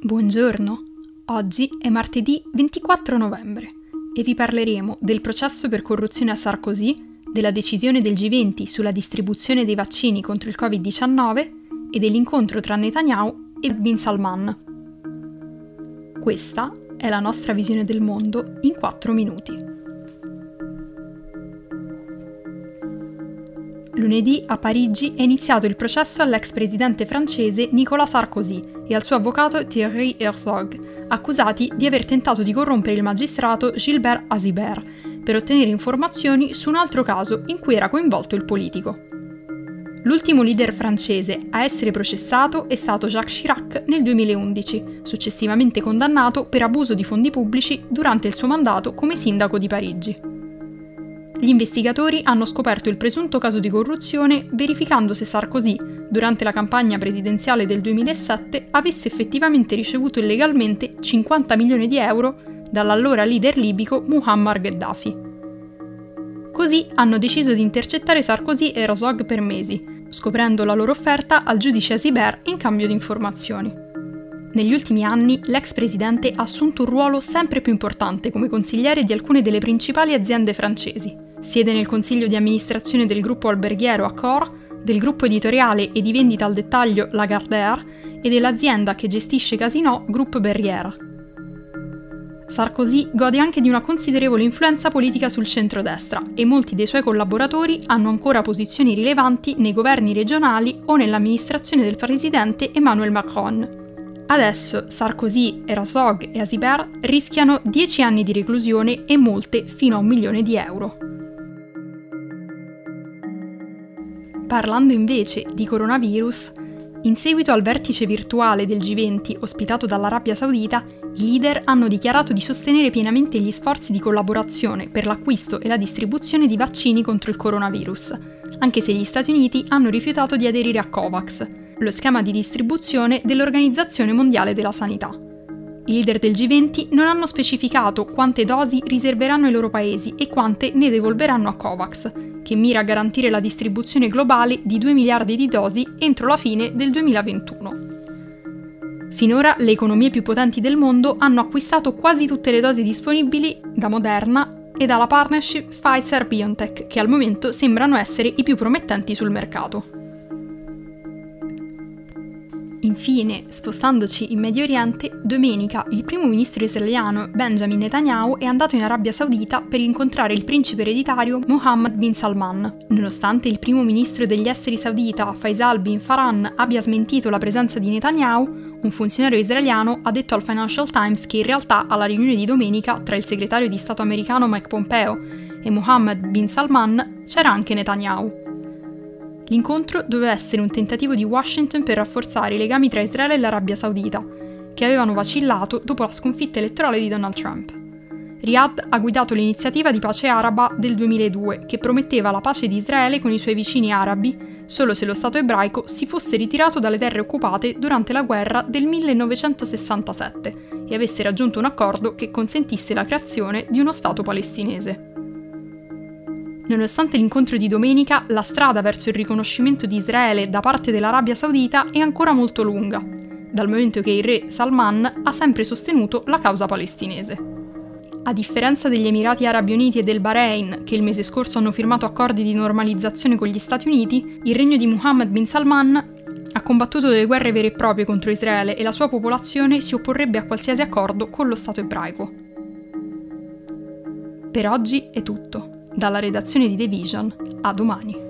Buongiorno, oggi è martedì 24 novembre e vi parleremo del processo per corruzione a Sarkozy, della decisione del G20 sulla distribuzione dei vaccini contro il Covid-19 e dell'incontro tra Netanyahu e Bin Salman. Questa è la nostra visione del mondo in 4 minuti. Lunedì a Parigi è iniziato il processo all'ex presidente francese Nicolas Sarkozy e al suo avvocato Thierry Herzog, accusati di aver tentato di corrompere il magistrato Gilbert Azibert per ottenere informazioni su un altro caso in cui era coinvolto il politico. L'ultimo leader francese a essere processato è stato Jacques Chirac nel 2011, successivamente condannato per abuso di fondi pubblici durante il suo mandato come sindaco di Parigi. Gli investigatori hanno scoperto il presunto caso di corruzione verificando se Sarkozy, durante la campagna presidenziale del 2007, avesse effettivamente ricevuto illegalmente 50 milioni di euro dall'allora leader libico Muammar Gheddafi. Così hanno deciso di intercettare Sarkozy e Razog per mesi, scoprendo la loro offerta al giudice Asiber in cambio di informazioni. Negli ultimi anni l'ex presidente ha assunto un ruolo sempre più importante come consigliere di alcune delle principali aziende francesi, Siede nel consiglio di amministrazione del gruppo alberghiero Accor, del gruppo editoriale e di vendita al dettaglio Lagardère e dell'azienda che gestisce Casino Groupe Berrière. Sarkozy gode anche di una considerevole influenza politica sul centrodestra e molti dei suoi collaboratori hanno ancora posizioni rilevanti nei governi regionali o nell'amministrazione del presidente Emmanuel Macron. Adesso Sarkozy, Erasog e Asiber rischiano 10 anni di reclusione e molte fino a un milione di euro. Parlando invece di coronavirus, in seguito al vertice virtuale del G20 ospitato dall'Arabia Saudita, i leader hanno dichiarato di sostenere pienamente gli sforzi di collaborazione per l'acquisto e la distribuzione di vaccini contro il coronavirus, anche se gli Stati Uniti hanno rifiutato di aderire a COVAX, lo schema di distribuzione dell'Organizzazione Mondiale della Sanità. I leader del G20 non hanno specificato quante dosi riserveranno ai loro paesi e quante ne devolveranno a COVAX, che mira a garantire la distribuzione globale di 2 miliardi di dosi entro la fine del 2021. Finora le economie più potenti del mondo hanno acquistato quasi tutte le dosi disponibili da Moderna e dalla partnership Pfizer-BioNTech, che al momento sembrano essere i più promettenti sul mercato. Infine, spostandoci in Medio Oriente, domenica il primo ministro israeliano Benjamin Netanyahu è andato in Arabia Saudita per incontrare il principe ereditario Mohammed bin Salman. Nonostante il primo ministro degli esteri saudita Faisal bin Farhan abbia smentito la presenza di Netanyahu, un funzionario israeliano ha detto al Financial Times che in realtà alla riunione di domenica tra il segretario di Stato americano Mike Pompeo e Mohammed bin Salman c'era anche Netanyahu. L'incontro doveva essere un tentativo di Washington per rafforzare i legami tra Israele e l'Arabia Saudita, che avevano vacillato dopo la sconfitta elettorale di Donald Trump. Riyadh ha guidato l'iniziativa di pace araba del 2002, che prometteva la pace di Israele con i suoi vicini arabi solo se lo Stato ebraico si fosse ritirato dalle terre occupate durante la guerra del 1967 e avesse raggiunto un accordo che consentisse la creazione di uno Stato palestinese. Nonostante l'incontro di domenica, la strada verso il riconoscimento di Israele da parte dell'Arabia Saudita è ancora molto lunga, dal momento che il re Salman ha sempre sostenuto la causa palestinese. A differenza degli Emirati Arabi Uniti e del Bahrain, che il mese scorso hanno firmato accordi di normalizzazione con gli Stati Uniti, il regno di Mohammed bin Salman ha combattuto delle guerre vere e proprie contro Israele e la sua popolazione si opporrebbe a qualsiasi accordo con lo Stato ebraico. Per oggi è tutto. Dalla redazione di The Vision, a domani.